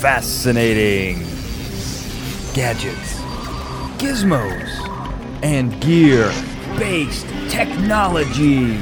fascinating gadgets, gizmos, and gear based technologies.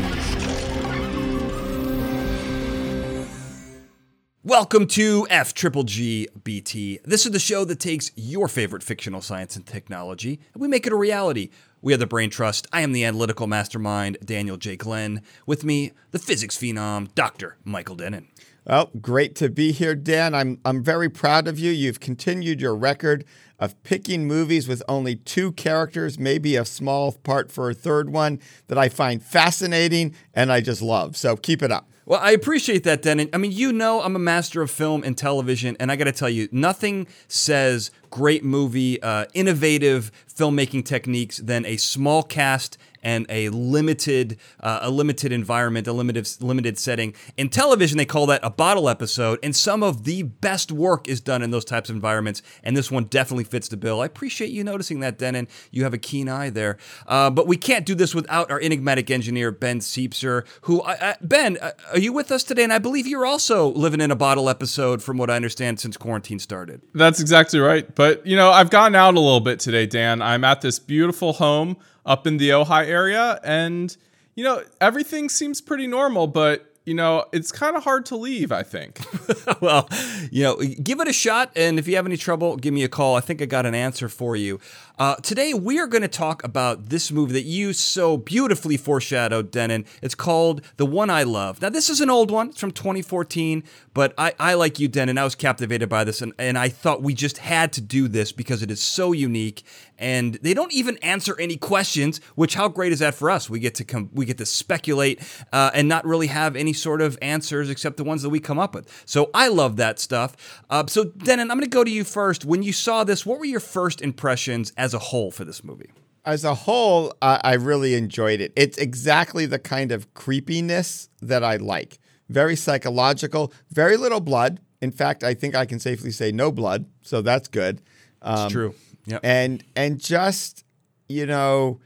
Welcome to F Triple G BT. This is the show that takes your favorite fictional science and technology and we make it a reality. We are the Brain Trust. I am the analytical mastermind, Daniel J. Glenn. With me, the physics phenom, Dr. Michael Dennin. Well, great to be here, Dan. I'm I'm very proud of you. You've continued your record of picking movies with only two characters, maybe a small part for a third one that I find fascinating and I just love. So keep it up. Well, I appreciate that, Dennin. I mean, you know, I'm a master of film and television, and I got to tell you, nothing says great movie, uh, innovative filmmaking techniques than a small cast and a limited uh, a limited environment, a limited limited setting. In television, they call that a bottle episode, and some of the best work is done in those types of environments. And this one definitely fits the bill. I appreciate you noticing that, Dennin. You have a keen eye there. Uh, but we can't do this without our enigmatic engineer Ben Siepser. Who Ben, uh, are you with us today? And I believe you're also living in a bottle episode, from what I understand, since quarantine started. That's exactly right. But you know, I've gotten out a little bit today, Dan. I'm at this beautiful home up in the Ojai area. And, you know, everything seems pretty normal, but you know, it's kind of hard to leave, I think. well, you know, give it a shot. And if you have any trouble, give me a call. I think I got an answer for you. Uh, today, we are going to talk about this movie that you so beautifully foreshadowed, Dennin. It's called The One I Love. Now, this is an old one, it's from 2014, but I, I like you, Dennin. I was captivated by this, and, and I thought we just had to do this because it is so unique. And they don't even answer any questions, which how great is that for us? We get to come, we get to speculate uh, and not really have any sort of answers except the ones that we come up with. So I love that stuff. Uh, so, Dennin, I'm going to go to you first. When you saw this, what were your first impressions? A whole for this movie? As a whole, uh, I really enjoyed it. It's exactly the kind of creepiness that I like. Very psychological, very little blood. In fact, I think I can safely say no blood, so that's good. Um, it's true. Yeah. And and just you know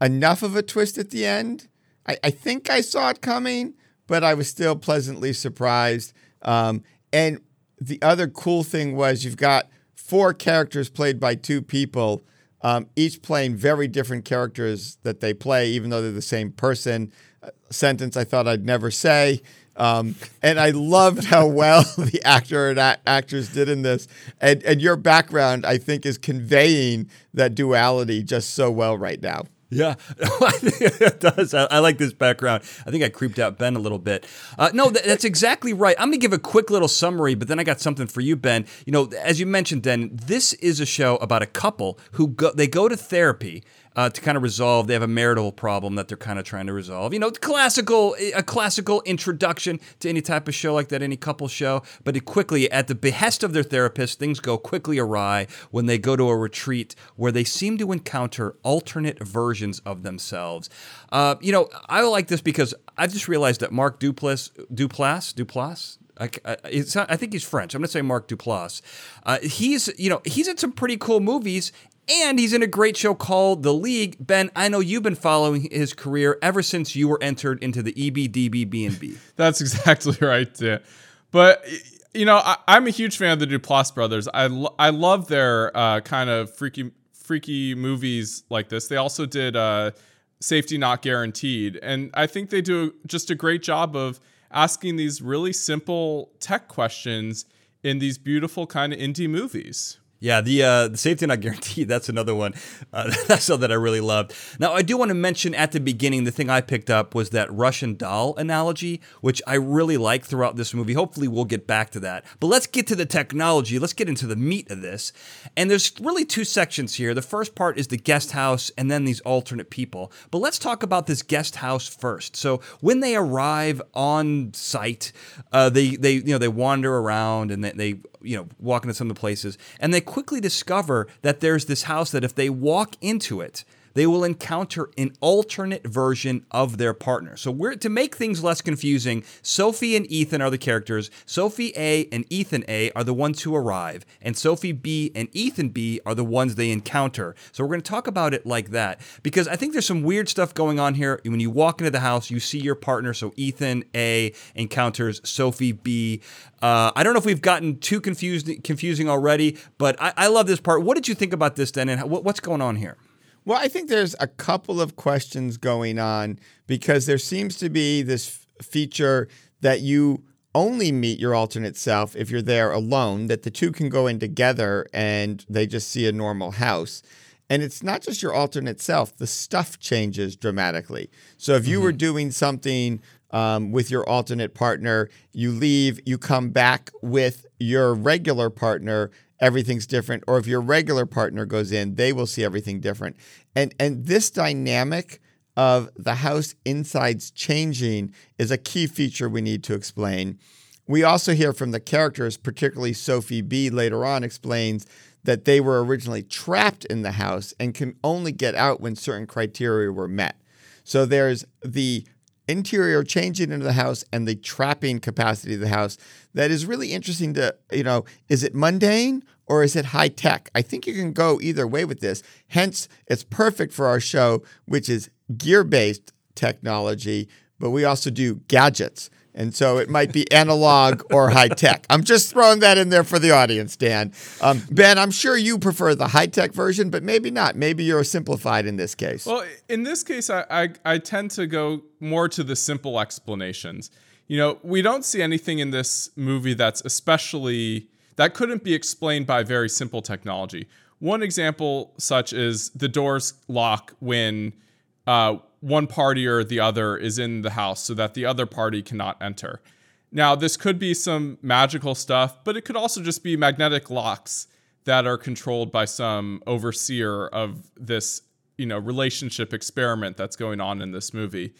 enough of a twist at the end. I, I think I saw it coming, but I was still pleasantly surprised. Um, and the other cool thing was you've got four characters played by two people um, each playing very different characters that they play, even though they're the same person. A sentence I thought I'd never say. Um, and I loved how well the actor and a- actors did in this. And, and your background, I think, is conveying that duality just so well right now. Yeah, it does. I, I, like this background. I think I creeped out Ben a little bit. Uh, no, th- that's exactly right. I'm going to give a quick little summary, but then I got something for you, Ben. You know, as you mentioned, then this is a show about a couple who go, they go to therapy uh, to kind of resolve. They have a marital problem that they're kind of trying to resolve. You know, classical a classical introduction to any type of show like that, any couple show. But it quickly, at the behest of their therapist, things go quickly awry when they go to a retreat where they seem to encounter alternate versions of themselves. Uh, you know, I like this because I just realized that Mark Duplass, Duplass, Duplass, I, I, I, think he's French. I'm going to say Mark Duplass. Uh, he's, you know, he's in some pretty cool movies, and he's in a great show called The League. Ben, I know you've been following his career ever since you were entered into the EBDB That's exactly right. Yeah. But you know, I, am a huge fan of the Duplass brothers. I lo- I love their uh, kind of freaky freaky movies like this. They also did uh, Safety Not Guaranteed, and I think they do just a great job of asking these really simple tech questions in these beautiful kind of indie movies. Yeah, the uh, the safety not guaranteed. That's another one. Uh, that's something that I really loved. Now, I do want to mention at the beginning the thing I picked up was that Russian doll analogy, which I really like throughout this movie. Hopefully, we'll get back to that. But let's get to the technology. Let's get into the meat of this. And there's really two sections here. The first part is the guest house, and then these alternate people. But let's talk about this guest house first. So when they arrive on site, uh, they they you know they wander around and they, they you know walking to some of the places, and they quickly discover that there's this house that if they walk into it, they will encounter an alternate version of their partner. So we're to make things less confusing, Sophie and Ethan are the characters. Sophie A and Ethan A are the ones who arrive, and Sophie B and Ethan B are the ones they encounter. So we're going to talk about it like that because I think there's some weird stuff going on here. When you walk into the house, you see your partner. So Ethan A encounters Sophie B. Uh, I don't know if we've gotten too confused, confusing already, but I, I love this part. What did you think about this, then, and what, what's going on here? Well, I think there's a couple of questions going on because there seems to be this feature that you only meet your alternate self if you're there alone, that the two can go in together and they just see a normal house. And it's not just your alternate self, the stuff changes dramatically. So if you mm-hmm. were doing something um, with your alternate partner, you leave, you come back with your regular partner, everything's different. Or if your regular partner goes in, they will see everything different. And and this dynamic of the house insides changing is a key feature we need to explain. We also hear from the characters, particularly Sophie B later on explains that they were originally trapped in the house and can only get out when certain criteria were met. So there's the interior changing into the house and the trapping capacity of the house that is really interesting to, you know, is it mundane or is it high tech? I think you can go either way with this. Hence, it's perfect for our show, which is gear based technology, but we also do gadgets. And so it might be analog or high tech. I'm just throwing that in there for the audience, Dan. Um, ben, I'm sure you prefer the high tech version, but maybe not. Maybe you're simplified in this case. Well, in this case, I, I, I tend to go more to the simple explanations. You know, we don't see anything in this movie that's especially, that couldn't be explained by very simple technology. One example, such is the doors lock when uh, one party or the other is in the house so that the other party cannot enter. Now, this could be some magical stuff, but it could also just be magnetic locks that are controlled by some overseer of this, you know, relationship experiment that's going on in this movie.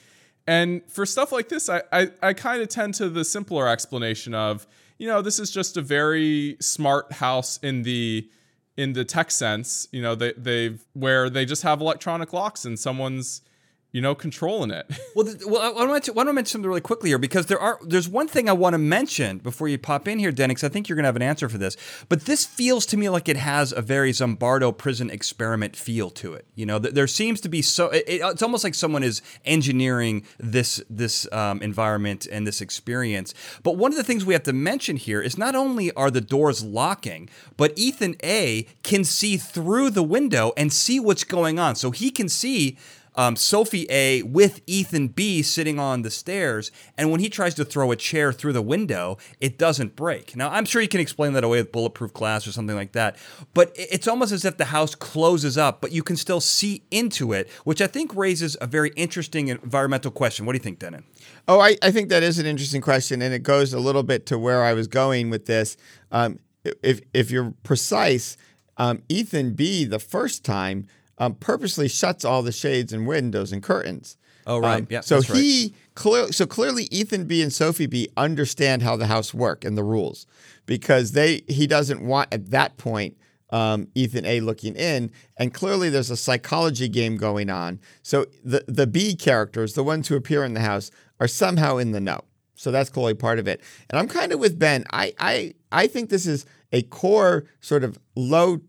And for stuff like this, I I, I kind of tend to the simpler explanation of, you know, this is just a very smart house in the in the tech sense. You know, they they've where they just have electronic locks and someone's you know, controlling it. well, well, I want to, mention something really quickly here because there are there's one thing I want to mention before you pop in here, Dennin. I think you're going to have an answer for this, but this feels to me like it has a very Zimbardo prison experiment feel to it. You know, there seems to be so it, it's almost like someone is engineering this this um, environment and this experience. But one of the things we have to mention here is not only are the doors locking, but Ethan A can see through the window and see what's going on, so he can see um, Sophie A with Ethan B sitting on the stairs, and when he tries to throw a chair through the window, it doesn't break. Now, I'm sure you can explain that away with bulletproof glass or something like that, but it's almost as if the house closes up, but you can still see into it, which I think raises a very interesting environmental question. What do you think, Dennin? Oh, I, I think that is an interesting question, and it goes a little bit to where I was going with this. Um, if if you're precise, um, Ethan B the first time um, purposely shuts all the shades and windows and curtains. Oh right, um, yeah. So he right. clearly, so clearly, Ethan B and Sophie B understand how the house work and the rules because they he doesn't want at that point um, Ethan A looking in, and clearly there's a psychology game going on. So the the B characters, the ones who appear in the house, are somehow in the know. So that's clearly part of it. And I'm kind of with Ben. I I I think this is a core sort of low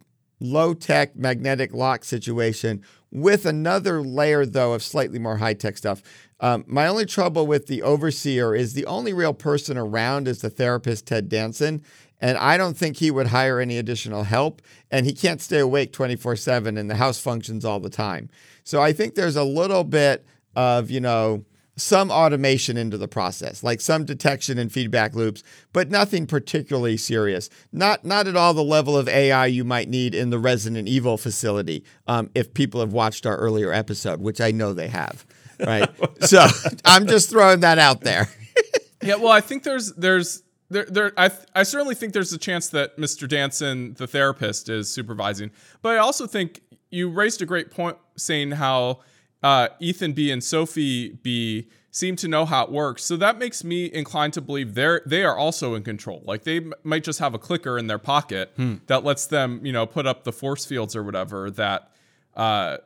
low tech magnetic lock situation with another layer, though, of slightly more high tech stuff. Um, my only trouble with the overseer is the only real person around is the therapist, Ted Danson. And I don't think he would hire any additional help. And he can't stay awake 24 7, and the house functions all the time. So I think there's a little bit of, you know, some automation into the process, like some detection and feedback loops, but nothing particularly serious. Not not at all the level of AI you might need in the Resident Evil facility. Um, if people have watched our earlier episode, which I know they have, right? so I'm just throwing that out there. yeah, well, I think there's there's there, there, I, I certainly think there's a chance that Mr. Danson, the therapist, is supervising. But I also think you raised a great point saying how uh, Ethan B and Sophie B seem to know how it works. So that makes me inclined to believe they're they are also in control. Like they m- might just have a clicker in their pocket hmm. that lets them, you know, put up the force fields or whatever that uh,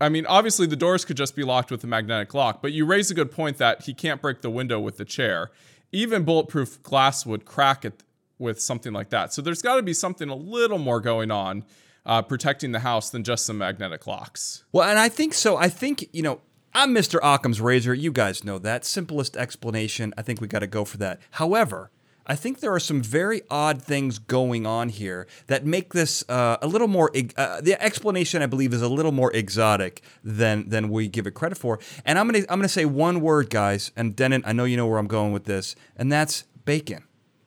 I mean, obviously the doors could just be locked with a magnetic lock, but you raise a good point that he can't break the window with the chair. Even bulletproof glass would crack it with something like that. So there's got to be something a little more going on uh, protecting the house than just some magnetic locks. Well, and I think so. I think, you know, I'm Mr. Occam's razor. You guys know that. Simplest explanation. I think we got to go for that. However, I think there are some very odd things going on here that make this uh, a little more. Uh, the explanation, I believe, is a little more exotic than than we give it credit for. And I'm gonna I'm gonna say one word, guys. And Dennin, I know you know where I'm going with this, and that's bacon.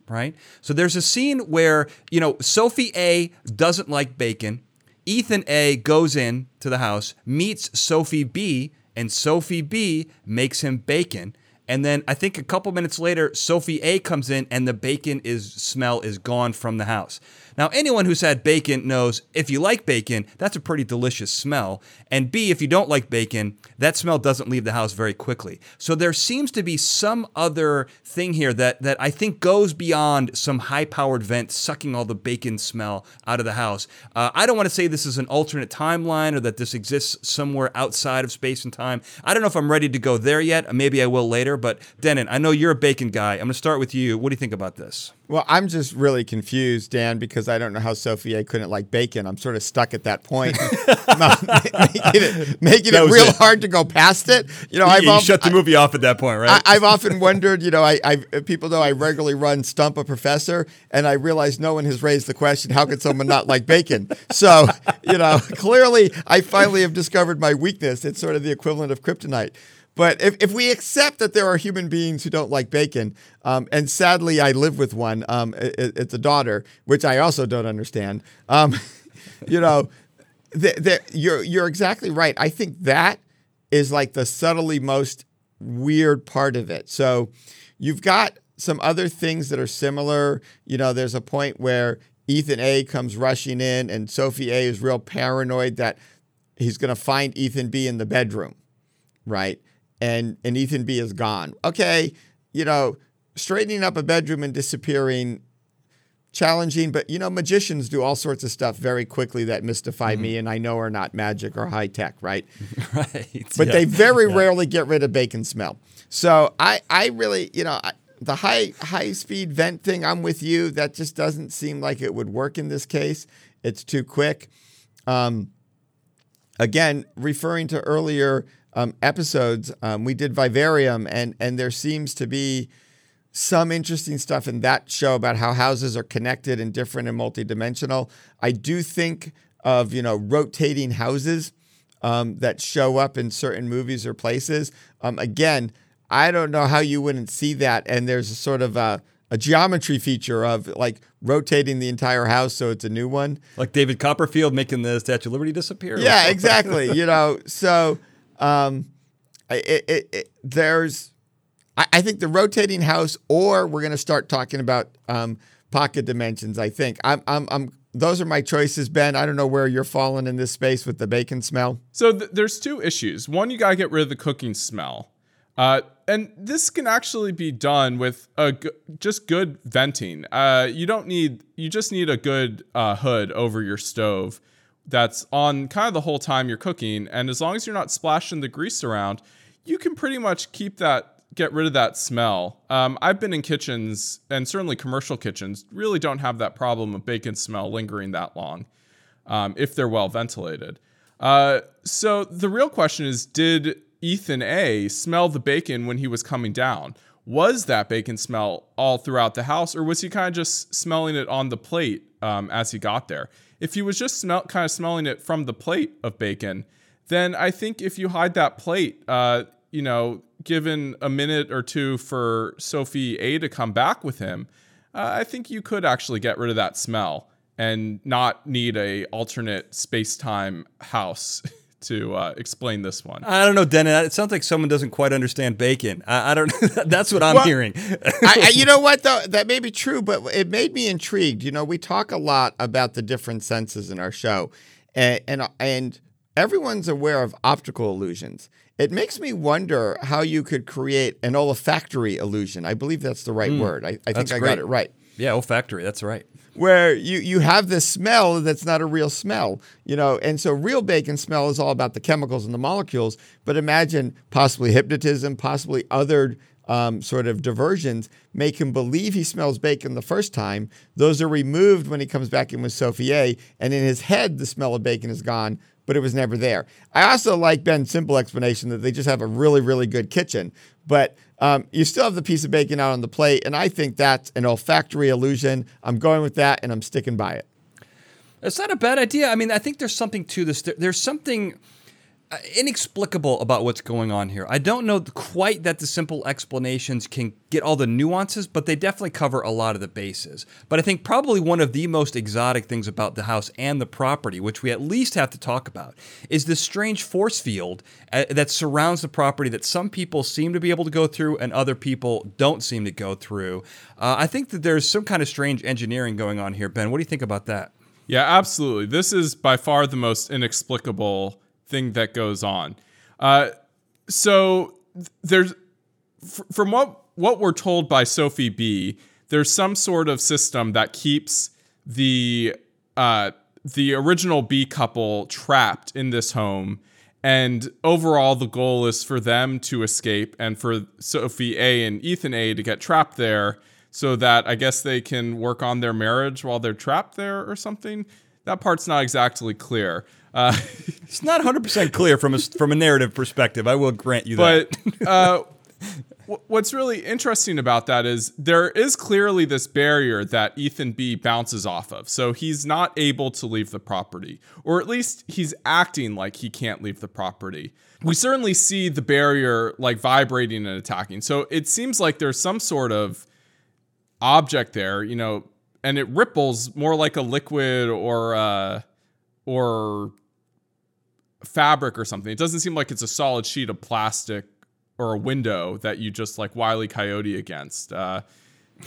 Right. So there's a scene where you know Sophie A doesn't like bacon. Ethan A goes in to the house, meets Sophie B, and Sophie B makes him bacon. And then I think a couple minutes later, Sophie A comes in and the bacon is smell is gone from the house. Now, anyone who's had bacon knows if you like bacon, that's a pretty delicious smell. And B, if you don't like bacon, that smell doesn't leave the house very quickly. So there seems to be some other thing here that, that I think goes beyond some high powered vent sucking all the bacon smell out of the house. Uh, I don't want to say this is an alternate timeline or that this exists somewhere outside of space and time. I don't know if I'm ready to go there yet. Maybe I will later. But Dennin, I know you're a bacon guy. I'm going to start with you. What do you think about this? Well, I'm just really confused, Dan, because I don't know how Sophie A couldn't like bacon. I'm sort of stuck at that point, making it, making it real it. hard to go past it. You know, I've you often, shut the movie I, off at that point, right? I, have often wondered. You know, I, I people know I regularly run Stump a Professor, and I realize no one has raised the question: How could someone not like bacon? So, you know, clearly, I finally have discovered my weakness. It's sort of the equivalent of kryptonite. But if, if we accept that there are human beings who don't like bacon, um, and sadly I live with one, um, it, it's a daughter, which I also don't understand. Um, you know, you're you're exactly right. I think that is like the subtly most weird part of it. So you've got some other things that are similar. You know, there's a point where Ethan A comes rushing in, and Sophie A is real paranoid that he's going to find Ethan B in the bedroom, right? And and Ethan B is gone. Okay, you know, straightening up a bedroom and disappearing challenging, but you know, magicians do all sorts of stuff very quickly that mystify mm-hmm. me and I know are not magic or high tech, right? right. But yeah. they very yeah. rarely get rid of bacon smell. So I I really, you know, I, the high high speed vent thing, I'm with you. That just doesn't seem like it would work in this case. It's too quick. Um, again, referring to earlier um, episodes, um, we did Vivarium, and and there seems to be some interesting stuff in that show about how houses are connected and different and multidimensional. I do think of you know rotating houses um, that show up in certain movies or places. Um, again, I don't know how you wouldn't see that, and there's a sort of a a geometry feature of like rotating the entire house so it's a new one. Like David Copperfield making the Statue of Liberty disappear. Yeah, exactly. you know, so um, it, it, it, there's, I, I, think the rotating house, or we're going to start talking about um, pocket dimensions. I think I'm, I'm, I'm. Those are my choices, Ben. I don't know where you're falling in this space with the bacon smell. So th- there's two issues. One, you got to get rid of the cooking smell. Uh, and this can actually be done with a g- just good venting. Uh, you don't need you just need a good uh, hood over your stove that's on kind of the whole time you're cooking. And as long as you're not splashing the grease around, you can pretty much keep that, get rid of that smell. Um, I've been in kitchens, and certainly commercial kitchens, really don't have that problem of bacon smell lingering that long um, if they're well ventilated. Uh, so the real question is did Ethan A smell the bacon when he was coming down? Was that bacon smell all throughout the house, or was he kind of just smelling it on the plate um, as he got there? If he was just smell, kind of smelling it from the plate of bacon, then I think if you hide that plate, uh, you know, given a minute or two for Sophie A to come back with him, uh, I think you could actually get rid of that smell and not need a alternate space time house to uh, explain this one. I don't know, Dennin. It sounds like someone doesn't quite understand bacon. I, I don't. that's what I'm well, hearing. I, I, you know what though? That may be true, but it made me intrigued. You know, we talk a lot about the different senses in our show, and and, and everyone's aware of optical illusions. It makes me wonder how you could create an olfactory illusion. I believe that's the right mm, word. I, I think I great. got it right. Yeah, olfactory. That's right. Where you, you have this smell that's not a real smell, you know, and so real bacon smell is all about the chemicals and the molecules. But imagine possibly hypnotism, possibly other um, sort of diversions make him believe he smells bacon the first time. Those are removed when he comes back in with Sophie A, and in his head the smell of bacon is gone, but it was never there. I also like Ben's simple explanation that they just have a really really good kitchen, but um, you still have the piece of bacon out on the plate, and I think that's an olfactory illusion. I'm going with that, and I'm sticking by it. It's not a bad idea. I mean, I think there's something to this. There's something inexplicable about what's going on here. I don't know quite that the simple explanations can get all the nuances, but they definitely cover a lot of the bases. But I think probably one of the most exotic things about the house and the property, which we at least have to talk about, is this strange force field uh, that surrounds the property that some people seem to be able to go through and other people don't seem to go through. Uh, I think that there's some kind of strange engineering going on here. Ben, what do you think about that? Yeah, absolutely. This is by far the most inexplicable thing that goes on. Uh, so there's, from what what we're told by Sophie B, there's some sort of system that keeps the uh, the original B couple trapped in this home. And overall, the goal is for them to escape and for Sophie A and Ethan A to get trapped there so that I guess they can work on their marriage while they're trapped there or something. That part's not exactly clear. Uh, It's not 100% clear from a, from a narrative perspective. I will grant you that. but uh, wh- what's really interesting about that is there is clearly this barrier that Ethan B bounces off of. So he's not able to leave the property, or at least he's acting like he can't leave the property. We certainly see the barrier like vibrating and attacking. So it seems like there's some sort of object there, you know, and it ripples more like a liquid or uh, or fabric or something. It doesn't seem like it's a solid sheet of plastic or a window that you just like wily coyote against. Uh,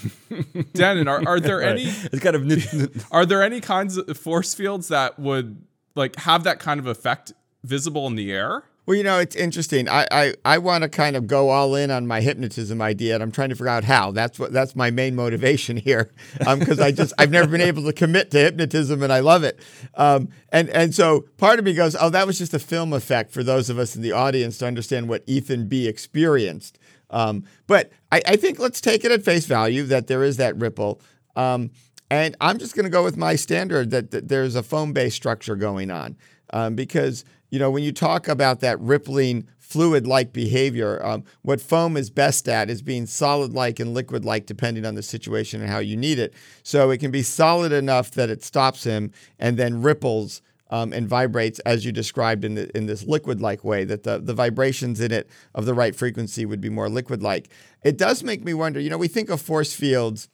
Dennin, are, are there any it's kind of are there any kinds of force fields that would like have that kind of effect visible in the air? Well, you know, it's interesting. I I, I want to kind of go all in on my hypnotism idea, and I'm trying to figure out how. That's what that's my main motivation here, because I just I've never been able to commit to hypnotism, and I love it. Um, and and so part of me goes, oh, that was just a film effect for those of us in the audience to understand what Ethan B experienced. Um, but I, I think let's take it at face value that there is that ripple. Um, and I'm just going to go with my standard that, that there's a foam based structure going on. Um, because, you know, when you talk about that rippling fluid like behavior, um, what foam is best at is being solid like and liquid like, depending on the situation and how you need it. So it can be solid enough that it stops him and then ripples um, and vibrates as you described in the, in this liquid-like way. That the the vibrations in it of the right frequency would be more liquid-like. It does make me wonder. You know, we think of force fields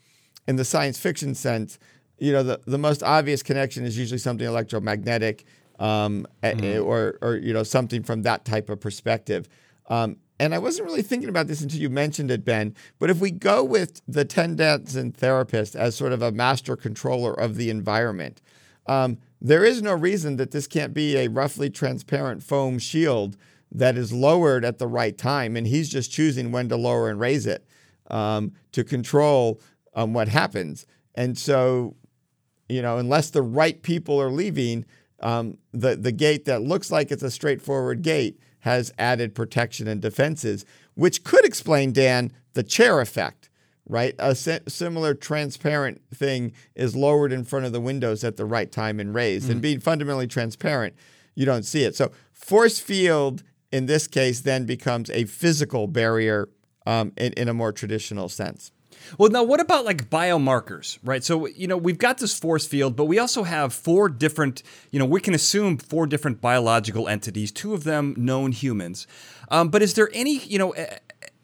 in the science fiction sense. You know, the the most obvious connection is usually something electromagnetic, um, a- or or you know something from that type of perspective. Um, and I wasn't really thinking about this until you mentioned it, Ben. But if we go with the Ted Danson therapist as sort of a master controller of the environment, um, there is no reason that this can't be a roughly transparent foam shield that is lowered at the right time, and he's just choosing when to lower and raise it um, to control um, what happens. And so, you know, unless the right people are leaving, um, the the gate that looks like it's a straightforward gate has added protection and defenses, which could explain Dan the chair effect right? A si- similar transparent thing is lowered in front of the windows at the right time and raised. And being fundamentally transparent, you don't see it. So, force field in this case then becomes a physical barrier um, in, in a more traditional sense. Well, now what about like biomarkers, right? So, you know, we've got this force field, but we also have four different, you know, we can assume four different biological entities, two of them known humans. Um, but is there any, you know, eh,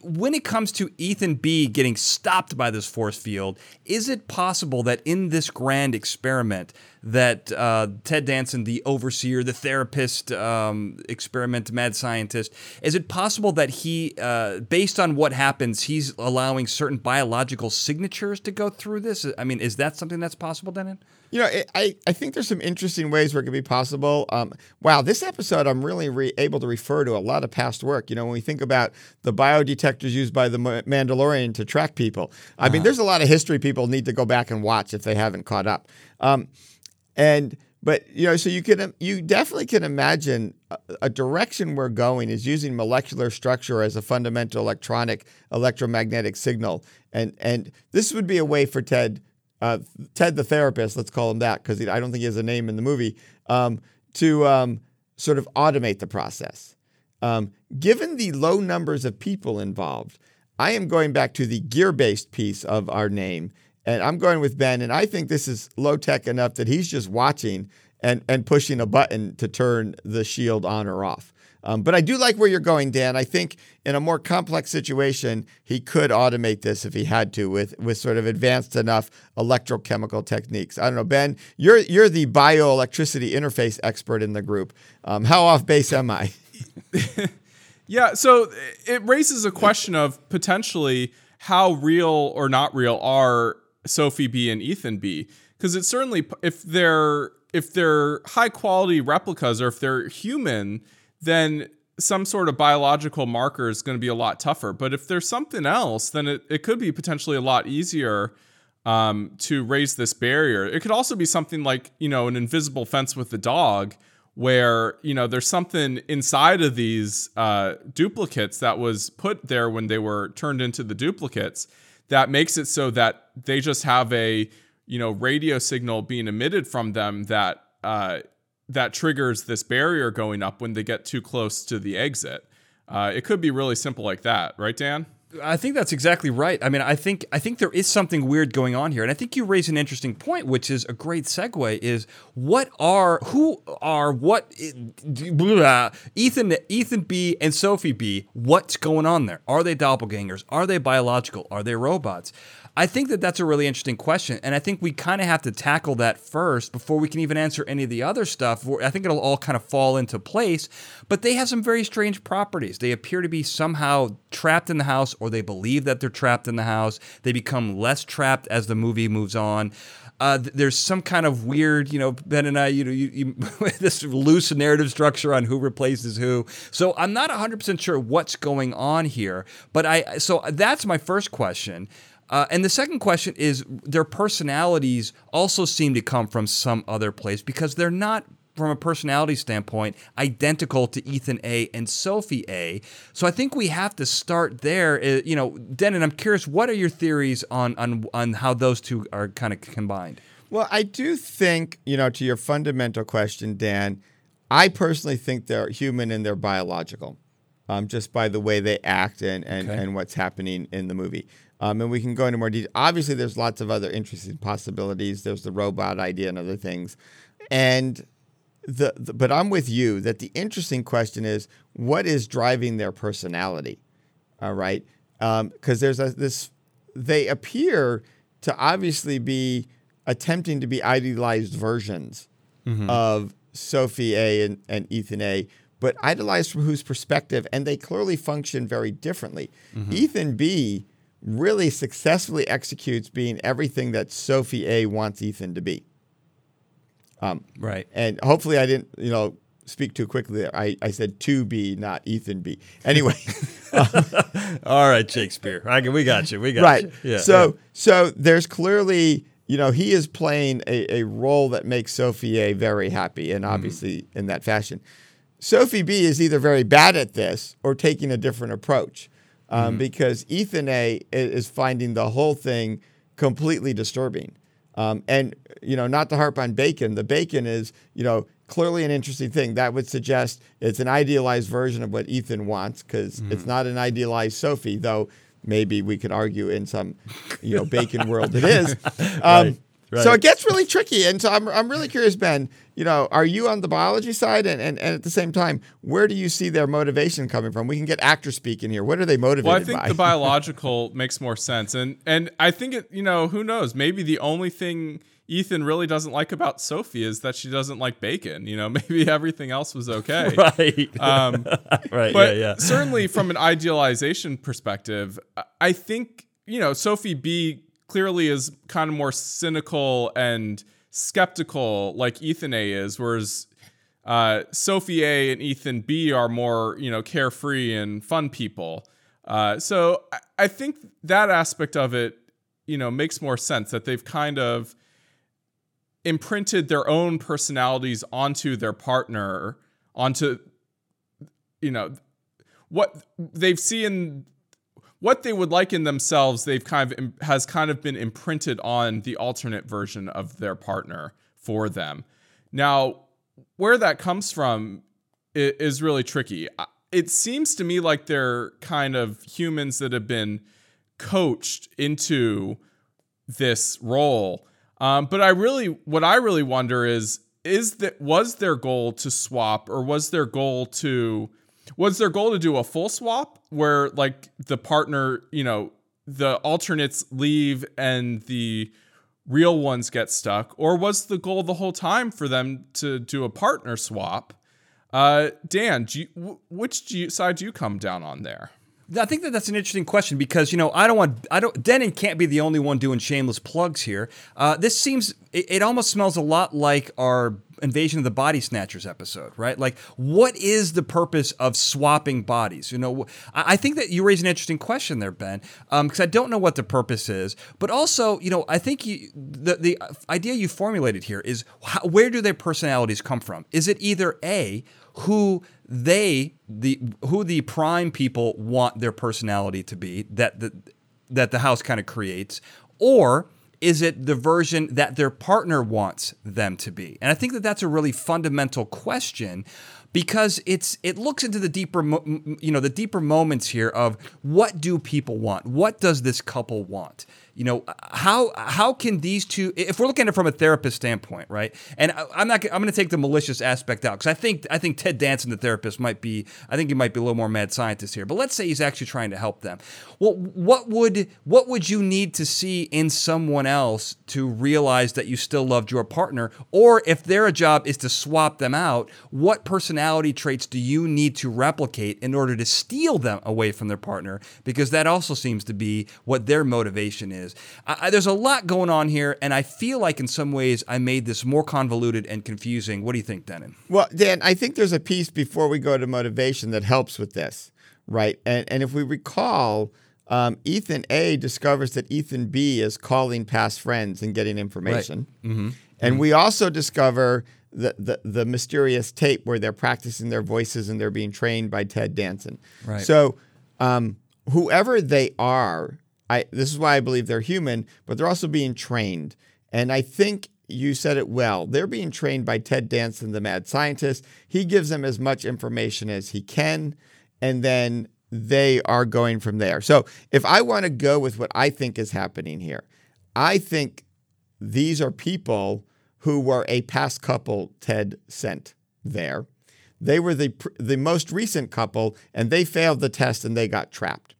when it comes to Ethan B getting stopped by this force field, is it possible that in this grand experiment that uh, Ted Danson, the overseer, the therapist, um, experiment mad scientist, is it possible that he, uh, based on what happens, he's allowing certain biological signatures to go through this? I mean, is that something that's possible, Dennin? You know, it, I, I think there's some interesting ways where it could be possible. Um, wow, this episode, I'm really re- able to refer to a lot of past work. You know, when we think about the biodetector detectors used by the Mandalorian to track people. I mean, there's a lot of history people need to go back and watch if they haven't caught up. Um, and but you know, so you can you definitely can imagine a, direction we're going is using molecular structure as a fundamental electronic electromagnetic signal, and and this would be a way for Ted, uh, Ted the therapist, let's call him that because I don't think he has a name in the movie, um, to um, sort of automate the process. Um, given the low numbers of people involved, I am going back to the gear based piece of our name and I'm going with Ben, and I think this is low tech enough that he's just watching and, and pushing a button to turn the shield on or off. Um, but I do like where you're going, Dan. I think in a more complex situation, he could automate this if he had to with, with sort of advanced enough electrochemical techniques. I don't know, Ben, you're, you're the bioelectricity interface expert in the group. Um, how off base am I? Yeah, so it raises a question of potentially how real or not real are Sophie B and Ethan B because it's certainly if they're if they're high quality replicas or if they're human then some sort of biological marker is going to be a lot tougher. But if there's something else then it, it could be potentially a lot easier um, to raise this barrier. It could also be something like you know an invisible fence with the dog where you know there's something inside of these uh, duplicates that was put there when they were turned into the duplicates that makes it so that they just have a you know radio signal being emitted from them that uh, that triggers this barrier going up when they get too close to the exit. Uh, it could be really simple like that, right, Dan? I think that's exactly right. I mean, I think I think there is something weird going on here, and I think you raise an interesting point, which is a great segue. Is what are who are what blah, Ethan Ethan B and Sophie B? What's going on there? Are they doppelgangers? Are they biological? Are they robots? I think that that's a really interesting question, and I think we kind of have to tackle that first before we can even answer any of the other stuff. I think it'll all kind of fall into place. But they have some very strange properties. They appear to be somehow trapped in the house, or they believe that they're trapped in the house. They become less trapped as the movie moves on. Uh, there's some kind of weird, you know, Ben and I, you know, you, you, this loose narrative structure on who replaces who. So I'm not 100% sure what's going on here. But I, so that's my first question. Uh, and the second question is their personalities also seem to come from some other place because they're not from a personality standpoint identical to Ethan A and Sophie A. So I think we have to start there. Uh, you know, Dennin, I'm curious, what are your theories on on on how those two are kind of combined? Well, I do think, you know, to your fundamental question, Dan, I personally think they're human and they're biological, um, just by the way they act and, and, Okay. and what's happening in the movie. Um, and we can go into more detail. Obviously, there's lots of other interesting possibilities. There's the robot idea and other things. And the, the but I'm with you that the interesting question is what is driving their personality? All right, um, because there's a, this they appear to obviously be attempting to be idealized versions mm-hmm. of Sophie A and, and Ethan A, but idolized from whose perspective, and they clearly function very differently. Mm-hmm. Ethan B really successfully executes being everything that Sophie A wants Ethan to be. Um, right. And hopefully I didn't, you know, speak too quickly there. I, I said to be, not Ethan B. Anyway, All right, Shakespeare. I, can, we got you. We got right. you. Yeah. so so there's clearly, you know, he is playing a, a role that makes Sophie A very happy, and mm-hmm. obviously in that fashion. Sophie B is either very bad at this or taking a different approach, um, because Ethan A is finding the whole thing completely disturbing. Um, and you know, not to harp on bacon, the bacon is you know clearly an interesting thing. That would suggest it's an idealized version of what Ethan wants because it's not an idealized Sophie, though maybe we could argue in some you know bacon world it is. Um, Right, So it gets really tricky, and so I'm I'm really curious, Ben. You know, are you on the biology side, and, and, and at the same time, where do you see their motivation coming from? We can get actor speak in here. What are they motivated Well, I think by? the biological makes more sense, and and I think it. You know, who knows? Maybe the only thing Ethan really doesn't like about Sophie is that she doesn't like bacon. You know, maybe everything else was okay. right. Um, right. but yeah. Yeah. certainly from an idealization perspective, I- I think you know Sophie B clearly is kind of more cynical and skeptical, like Ethan A is, whereas uh, Sophie A and Ethan B are more you know carefree and fun people. Uh, so I, I think that aspect of it, you know, makes more sense that they've kind of imprinted their own personalities onto their partner, onto, you know, what they've seen what they would like in themselves they've kind of has kind of been imprinted on the alternate version of their partner for them. Now where that comes from is really tricky. It seems to me like they're kind of humans that have been coached into this role. Um, but i really what i really wonder is is that was their goal to swap or was their goal to was their goal to do a full swap where like the partner, you know, the alternates leave and the real ones get stuck, or was the goal the whole time for them to do a partner swap? Uh, Dan, you, which you, side do you come down on there? I think that that's an interesting question because you know I don't want I don't Dennin can't be the only one doing shameless plugs here. Uh, this seems it, it, almost smells a lot like our Invasion of the Body Snatchers episode, right? Like, what is the purpose of swapping bodies? You know, I, think that you raise an interesting question there, Ben, because um, I don't know what the purpose is, but also, you know, I think you, the the idea you formulated here is how, where do their personalities come from? Is it either a who they the who the prime people want their personality to be that the that the house kind of creates or is it the version that their partner wants them to be? And i think that that's a really fundamental question because it's it looks into the deeper you know the deeper moments here of what do people want? What does this couple want you know how how can these two if we're looking at it from a therapist standpoint right? And I, am not i'm going to take the malicious aspect out because i think i think ted danson the therapist might be i think he might be a little more mad scientist here but let's say he's actually trying to help them. Well what would what would you need to see in someone else to realize that you still loved your partner? Or if their job is to swap them out what personality traits do you need to replicate in order to steal them away from their partner? Because that also seems to be what their motivation is is. I, there's a lot going on here, and I feel like in some ways I made this more convoluted and confusing. What do you think, Dennin? Well, Dan, I think there's a piece before we go to motivation that helps with this, right? And and if we recall. Um, Ethan A discovers that Ethan B is calling past friends and getting information. Right. Mm-hmm. And mm-hmm. we also discover the, the, the mysterious tape where they're practicing their voices and they're being trained by Ted Danson. Right. So, um, whoever they are, I this is why I believe they're human, but they're also being trained. And I think you said it well. They're being trained by Ted Danson, the mad scientist. He gives them as much information as he can, and then they are going from there. So if I want to go with what I think is happening here, I think these are people who were a past couple Ted sent there. They were the the most recent couple, and they failed the test and they got trapped.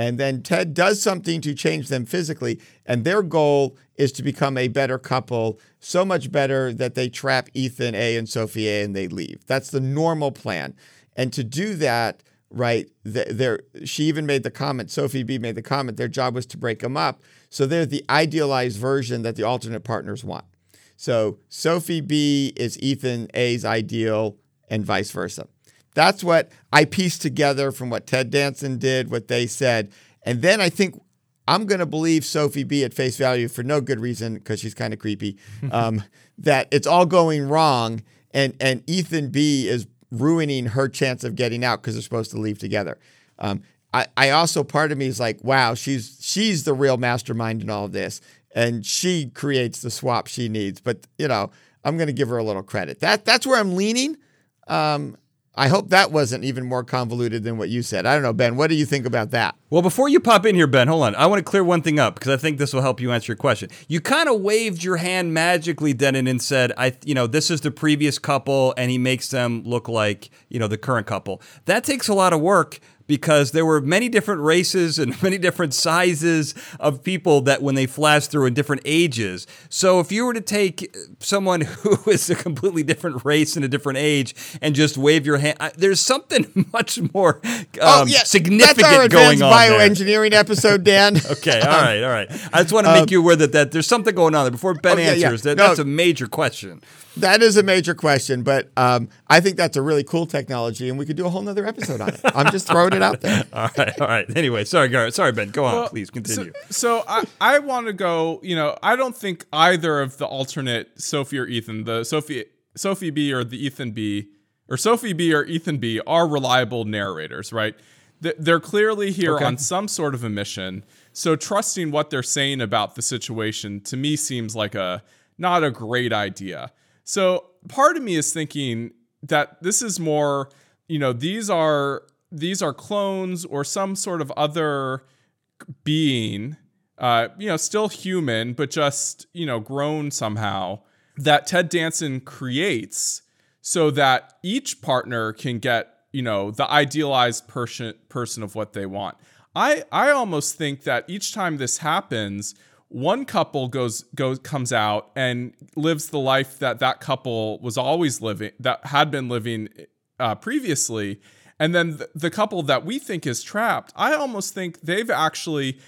And then Ted does something to change them physically. And their goal is to become a better couple, so much better that they trap Ethan A and Sophie A and they leave. That's the normal plan. And to do that, right, there she even made the comment, Sophie B made the comment, their job was to break them up. So they're the idealized version that the alternate partners want. So Sophie B is Ethan A's ideal and vice versa. That's what I pieced together from what Ted Danson did, what they said. And then I think I'm going to believe Sophie B at face value for no good reason because she's kind of creepy. Um, that it's all going wrong, and and Ethan B is ruining her chance of getting out because they're supposed to leave together. Um, I, I also part of me is like, wow, she's she's the real mastermind in all of this, and she creates the swap she needs. But you know, I'm going to give her a little credit. That that's where I'm leaning. Um, I hope that wasn't even more convoluted than what you said. I don't know, Ben. What do you think about that? Well, before you pop in here, Ben, hold on. I want to clear one thing up because I think this will help you answer your question. You kind of waved your hand magically, Dennin, and said, "I, you know, this is the previous couple, and he makes them look like, you know, the current couple." That takes a lot of work because there were many different races and many different sizes of people that when they flashed through in different ages. So if you were to take someone who is a completely different race and a different age and just wave your hand, there's something much more um, oh, yeah. significant That's our going on. Bioengineering there. episode, Dan. okay, all right, all right. I just want to make um, you aware that, that there's something going on there. Before Ben okay, answers, yeah. that, no, that's a major question. That is a major question, but um, I think that's a really cool technology, and we could do a whole nother episode on it. I'm just throwing it it out there. all right, all right. Anyway, sorry, Garrett. Sorry, Ben. Go on, Well, please continue. So, so I, I want to go. You know, I don't think either of the alternate Sophie or Ethan, the Sophie Sophie B or the Ethan B, or Sophie B or Ethan B, are reliable narrators, right? They're clearly here Okay. on some sort of a mission. So trusting what they're saying about the situation to me seems like a not a great idea. So part of me is thinking that this is more, you know, these are these are clones or some sort of other being, uh, you know, still human, but just, you know, grown somehow that Ted Danson creates so that each partner can get, you know, the idealized person person of what they want. I I almost think that each time this happens, one couple goes goes comes out and lives the life that that couple was always living that had been living uh, previously. And then the, the couple that we think is trapped i almost think they've actually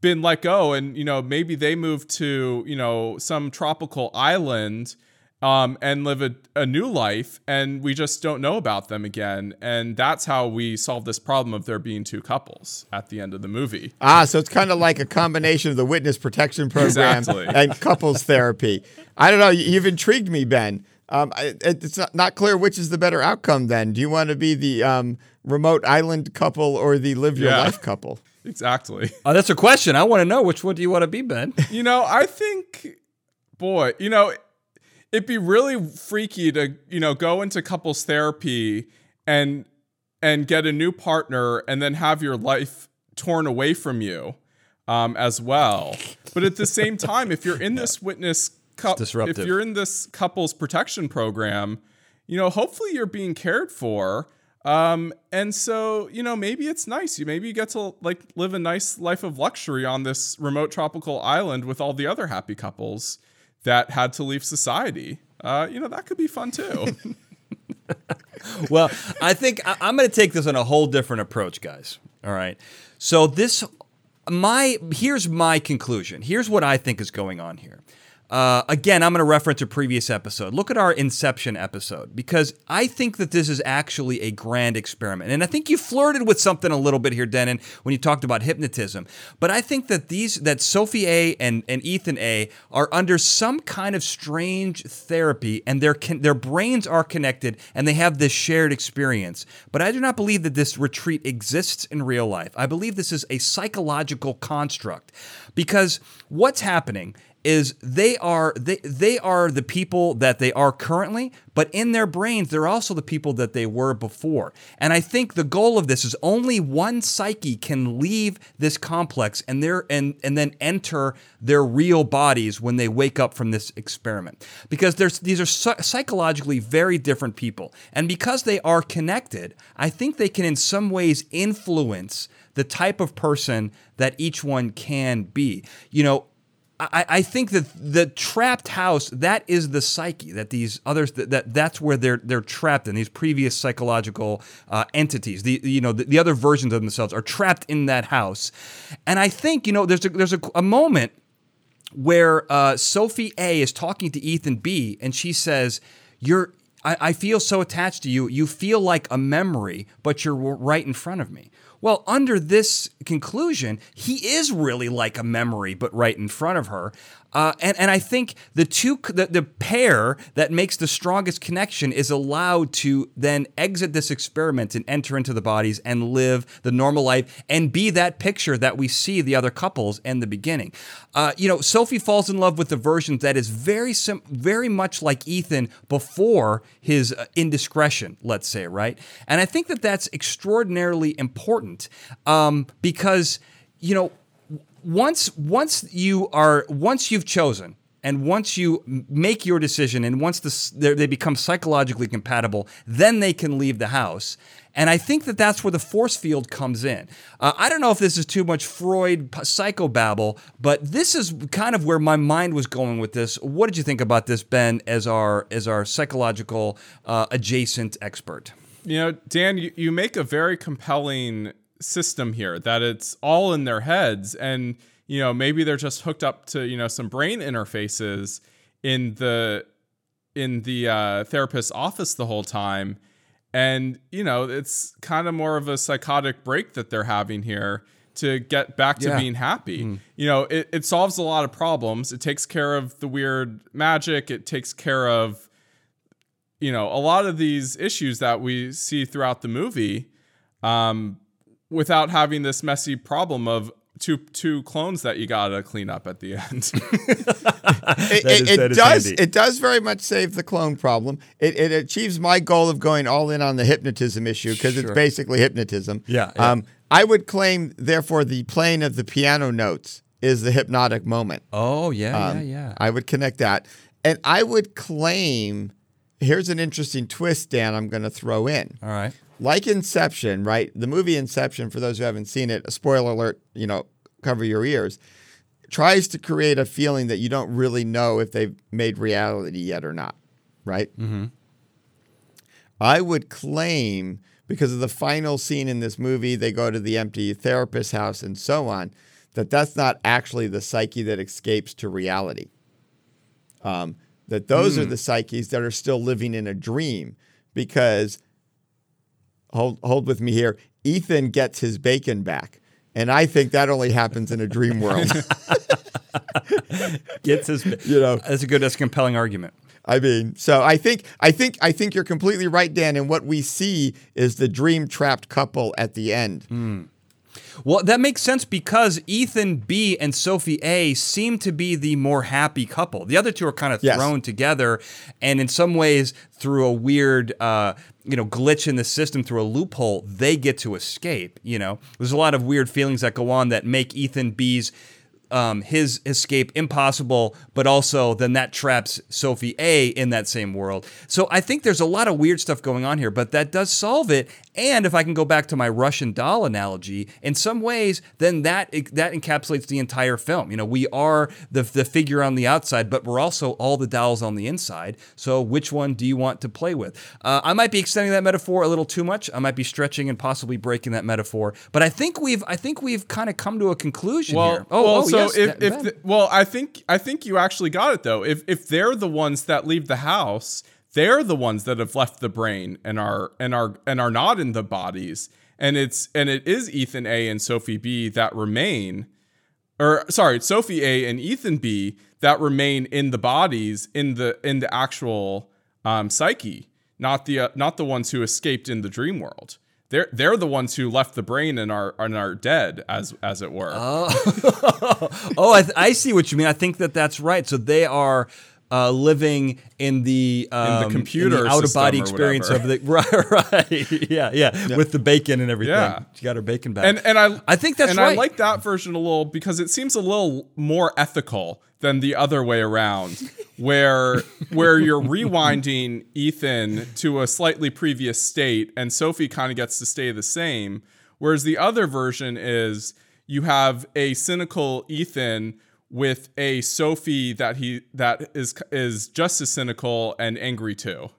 been let go and you know maybe they moved to you know some tropical island um, and live a, a new life and we just don't know about them again and that's how we solve this problem of there being two couples at the end of the movie Ah, so it's kind of like a combination of the witness protection program Exactly. and couples therapy. I don't know. you- You've intrigued me, Ben. Um, it- it's not, not clear which is the better outcome. Then, do you want to be the um, remote island couple or the live your Yeah. life couple? exactly Oh, that's a question. I want to know which one do you want to be, Ben? You know, I think, boy, you know, it'd be really freaky to, you know, go into couples therapy and and get a new partner and then have your life torn away from you um, as well. But at the same time, if you're in this witness, cou- if you're in this couples protection program, you know, hopefully you're being cared for. Um, and so, you know, maybe it's nice. You maybe you get to like live a nice life of luxury on this remote tropical island with all the other happy couples that had to leave society. Uh, you know, that could be fun too. well, I think I, I'm going to take this on a whole different approach, guys. All right. So this, my here's my conclusion. Here's what I think is going on here. Uh, again, I'm going to reference a previous episode. Look at our Inception episode because I think that this is actually a grand experiment. And I think you flirted with something a little bit here, Dennin, when you talked about hypnotism. But I think that these that Sophie A and, and Ethan A are under some kind of strange therapy, and their their brains are connected, and they have this shared experience. But I do not believe that this retreat exists in real life. I believe this is a psychological construct because what's happening is they are they they are the people that they are currently but in their brains they're also the people that they were before. And i think the goal of this is only one psyche can leave this complex and their and and then enter their real bodies when they wake up from this experiment. Because there's these are psychologically very different people. And because they are connected i think they can in some ways influence the type of person that each one can be. You know I, I think that the trapped house that is the psyche that these others that, that that's where they're they're trapped in these previous psychological uh, entities. The you know the, the other versions of themselves are trapped in that house. And I think you know there's a, there's a, a moment where uh, Sophie A is talking to Ethan B and she says you're I, I feel so attached to you. You feel like a memory but you're right in front of me well, under this conclusion, he is really like a memory, but right in front of her. Uh, and, and I think the two, the, the pair that makes the strongest connection is allowed to then exit this experiment and enter into the bodies and live the normal life and be that picture that we see the other couples in the beginning. Uh, you know, Sophie falls in love with the version that is very sim- very much like Ethan before his uh, indiscretion, let's say, right? And I think that that's extraordinarily important um, because you know once once you are once you've chosen and once you make your decision and once this, they're- become psychologically compatible then they can leave the house. And i think that that's where the force field comes in. Uh, i don't know if this is too much freud psychobabble but this is kind of where my mind was going with this. What did you think about this ben as our as our psychological uh, adjacent expert? You know, Dan, you, you make a very compelling system here that it's all in their heads and you know maybe they're just hooked up to you know some brain interfaces in the in the uh, therapist's office the whole time and you know it's kind of more of a psychotic break that they're having here to get back to Yeah. being happy. You know, it, it solves a lot of problems. It takes care of the weird magic. It takes care of, you know, a lot of these issues that we see throughout the movie, um, without having this messy problem of two two clones that you gotta clean up at the end. It, it- is- it that is does. handy. It does very much save the clone problem. It, it achieves my goal of going all in on the hypnotism issue because it's basically hypnotism. Yeah, yeah. Um, I would claim, therefore, the playing of the piano notes is the hypnotic moment. Oh yeah, Um, yeah, yeah. I would connect that, and I would claim. Here's an interesting twist, Dan. I'm going to throw in. All right. Like Inception, right? The movie Inception, for those who haven't seen it, a spoiler alert, you know, cover your ears, tries to create a feeling that you don't really know if they've made reality yet or not, right? Mm-hmm. I would claim because of the final scene in this movie, they go to the empty therapist house and so on, that that's not actually the psyche that escapes to reality. Um, that those are the psyches that are still living in a dream because hold hold with me here. Ethan gets his bacon back. And I think that only happens in a dream world. Gets his. You know. that's a good, that's a compelling argument. I mean, so I think I think I think you're completely right, Dan. And what we see is the dream trapped couple at the end. Hmm. Well, that makes sense because Ethan B and Sophie A seem to be the more happy couple. The other two are kind of Yes. thrown together, and in some ways, through a weird, uh, you know, glitch in the system, through a loophole, they get to escape. You know, there's a lot of weird feelings that go on that make Ethan B's um, his escape impossible, but also then that traps Sophie A in that same world. So I think there's a lot of weird stuff going on here, but that does solve it. And if I can go back to my Russian doll analogy, in some ways, then that that encapsulates the entire film. You know, we are the the figure on the outside, but we're also all the dolls on the inside. So which one do you want to play with? Uh, I might be extending that metaphor a little too much. I might be stretching and possibly breaking that metaphor, but I think we've I think we've kind of come to a conclusion well, here. Oh, well, oh, so yes, if, if the, well, I think I think you actually got it though. If if they're the ones that leave the house, they're the ones that have left the brain and are and are and are not in the bodies. And it's and it is Ethan A and Sophie B that remain or sorry, Sophie A and Ethan B that remain in the bodies in the in the actual um, psyche, not the uh, not the ones who escaped in the dream world. They're they're the ones who left the brain and are and are dead as as it were. oh, I, I see what you mean. I think that that's right. So they are uh, living in the um, computer out of body experience of the right, right, yeah, yeah, with the bacon and everything. Yeah. she got her bacon back. and and I I think that's and right. I like that version a little because it seems a little more ethical than the other way around, where where you're rewinding Ethan to a slightly previous state, and Sophie kind of gets to stay the same. Whereas the other version is you have a cynical Ethan with a Sophie that he that is is just as cynical and angry too,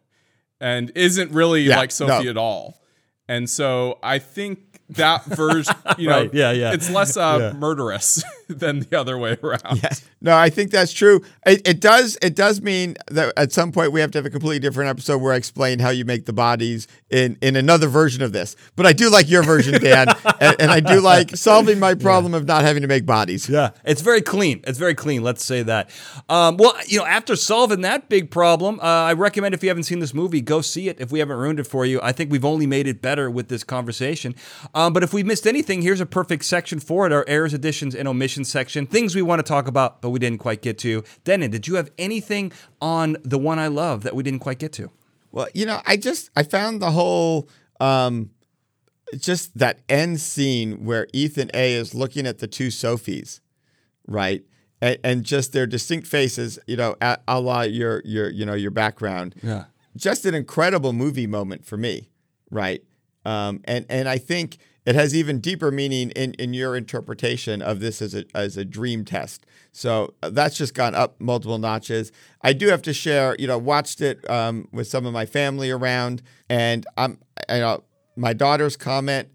and isn't really Yeah, like Sophie no. at all. And so I think that version, you know, Right, yeah, yeah. it's less uh, Yeah. murderous than the other way around. No, I think that's true. It, it does. It does mean that at some point we have to have a completely different episode where I explain how you make the bodies in in another version of this. But I do like your version, Dan, and, and I do like solving my problem of not having to make bodies. Yeah, it's very clean. It's very clean. Let's say that. Um, well, you know, after solving that big problem, uh, I recommend if you haven't seen this movie, go see it. If we haven't ruined it for you, I think we've only made it better with this conversation. Um, but if we missed anything, here's a perfect section for it: our errors, additions, and omissions section. Things we want to talk about, but we didn't quite get to. Dennin, did you have anything on the one I love that we didn't quite get to? Well, you know, I just I found the whole um just that end scene where Ethan A is looking at the two Sophies, right? And, and just their distinct faces, you know, a, a la your your you know your background. Yeah. Just an incredible movie moment for me, right? Um, and and I think it has even deeper meaning in, in your interpretation of this as a as a dream test. So uh, that's just gone up multiple notches. I do have to share, you know, watched it um, with some of my family around, and I'm, you know my daughter's comment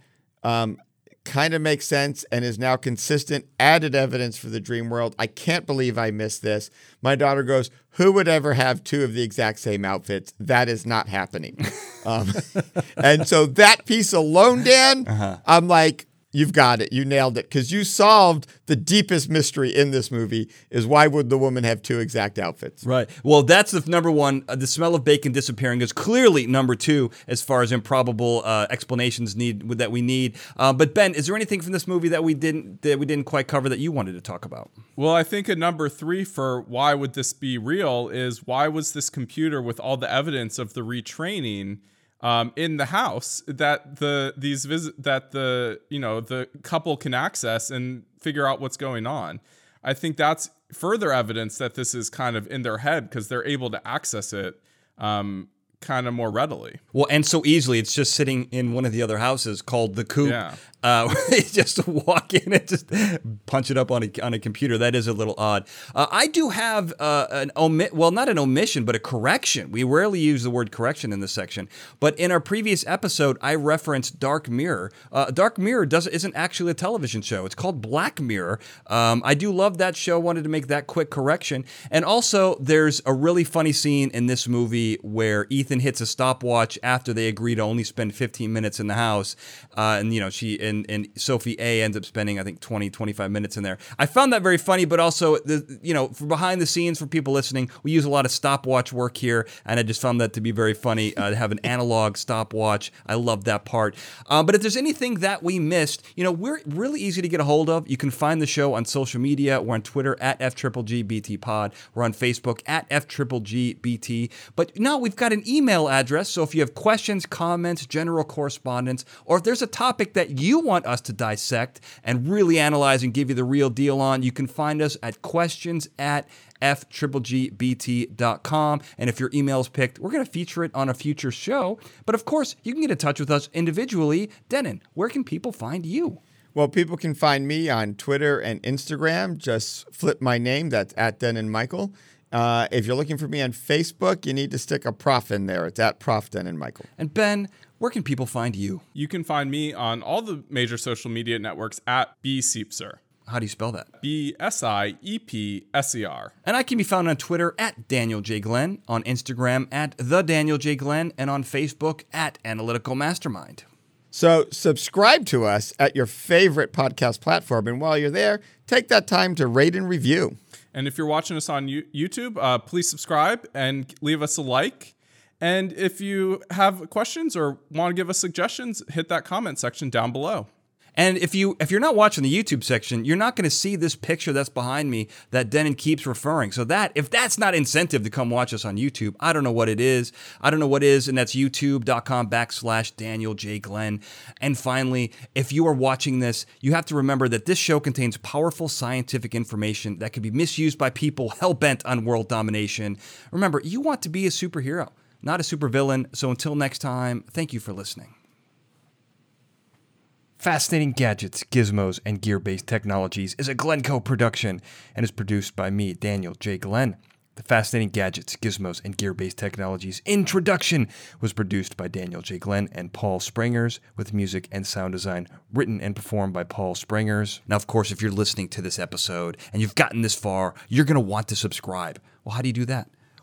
um, kind of makes sense and is now consistent added evidence for the dream world. I can't believe I missed this. My daughter goes, Who would ever have two of the exact same outfits? That is not happening. um, and so that piece alone, Dan, I'm like, You've got it. You nailed it. Because you solved the deepest mystery in this movie is why would the woman have two exact outfits? Right. Well, that's the number one. Uh, the smell of bacon disappearing is clearly number two as far as improbable uh, explanations need that we need. Uh, but Ben, is there anything from this movie that we didn't that we didn't quite cover that you wanted to talk about? Well, I think a number three for why would this be real is why was this computer with all the evidence of the retraining um, in the house that the these visit that the you know the couple can access and figure out what's going on. I think that's further evidence that this is kind of in their head because they're able to access it um, kind of more readily. Well, and so easily, it's just sitting in one of the other houses called the coop. Yeah. Uh, just walk in and just punch it up on a, on a computer. That is a little odd. Uh, I do have uh, an omit, well, not an omission, but a correction. We rarely use the word correction in this section, but in our previous episode, I referenced Dark Mirror. Uh, Dark Mirror does isn't actually a television show. It's called Black Mirror. Um, I do love that show. Wanted to make that quick correction. And also, there's a really funny scene in this movie where Ethan hits a stopwatch after they agree to only spend 15 minutes in the house, uh, and you know she and, and Sophie A ends up spending I think 20 25 minutes in there. I found that very funny, but also the you know for behind the scenes for people listening, we use a lot of stopwatch work here, and I just found that to be very funny uh, to have an analog stopwatch. I love that part. Uh, but if there's anything that we missed, you know we're really easy to get a hold of. You can find the show on social media. We're on Twitter at f triple g bt pod. We're on Facebook at f triple g bt. But now we've got an email address. So if you have questions, comments, general correspondence, or if there's a topic that you want us to dissect and really analyze and give you the real deal on, you can find us at questions at fgbt.com. And if your email is picked, we're going to feature it on a future show. But of course, you can get in touch with us individually. Dennin, where can people find you? Well, people can find me on Twitter and Instagram. Just flip my name. That's at Dennin Michael. Uh, if you're looking for me on Facebook, you need to stick a prof in there. It's at Prof Dennin Michael. And Ben, where can people find you? You can find me on all the major social media networks at B Siepser. How do you spell that? B S I E P S E R. And I can be found on Twitter at Daniel J. Glenn, on Instagram at The Daniel J. Glenn, and on Facebook at Analytical Mastermind. So subscribe to us at your favorite podcast platform. And while you're there, take that time to rate and review. And if you're watching us on YouTube, uh, please subscribe and leave us a like. And if you have questions or want to give us suggestions, hit that comment section down below. And if you if you're not watching the YouTube section, you're not going to see this picture that's behind me that Dennin keeps referring. So that if that's not incentive to come watch us on YouTube, I don't know what it is. I don't know what is, and that's youtube.com backslash Daniel J. Glenn. And finally, if you are watching this, you have to remember that this show contains powerful scientific information that can be misused by people hell bent on world domination. Remember, you want to be a superhero, not a supervillain. So until next time, thank you for listening. Fascinating Gadgets, Gizmos, and Gear Based Technologies is a Glencoe production and is produced by me, Daniel J. Glenn. The Fascinating Gadgets, Gizmos, and Gear Based Technologies introduction was produced by Daniel J. Glenn and Paul Springers, with music and sound design written and performed by Paul Springers. Now, of course, if you're listening to this episode and you've gotten this far, you're going to want to subscribe. Well, how do you do that?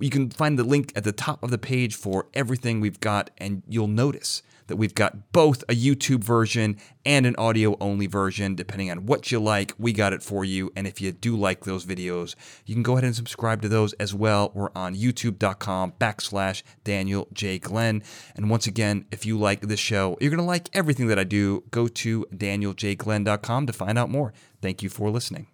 You can find the link at the top of the page for everything we've got, and you'll notice that we've got both a YouTube version and an audio only version. Depending on what you like, we got it for you. And if you do like those videos, you can go ahead and subscribe to those as well. We're on youtube.com backslash Daniel J. Glenn. And once again, if you like this show, you're going to like everything that I do. Go to danieljglenn.com to find out more. Thank you for listening.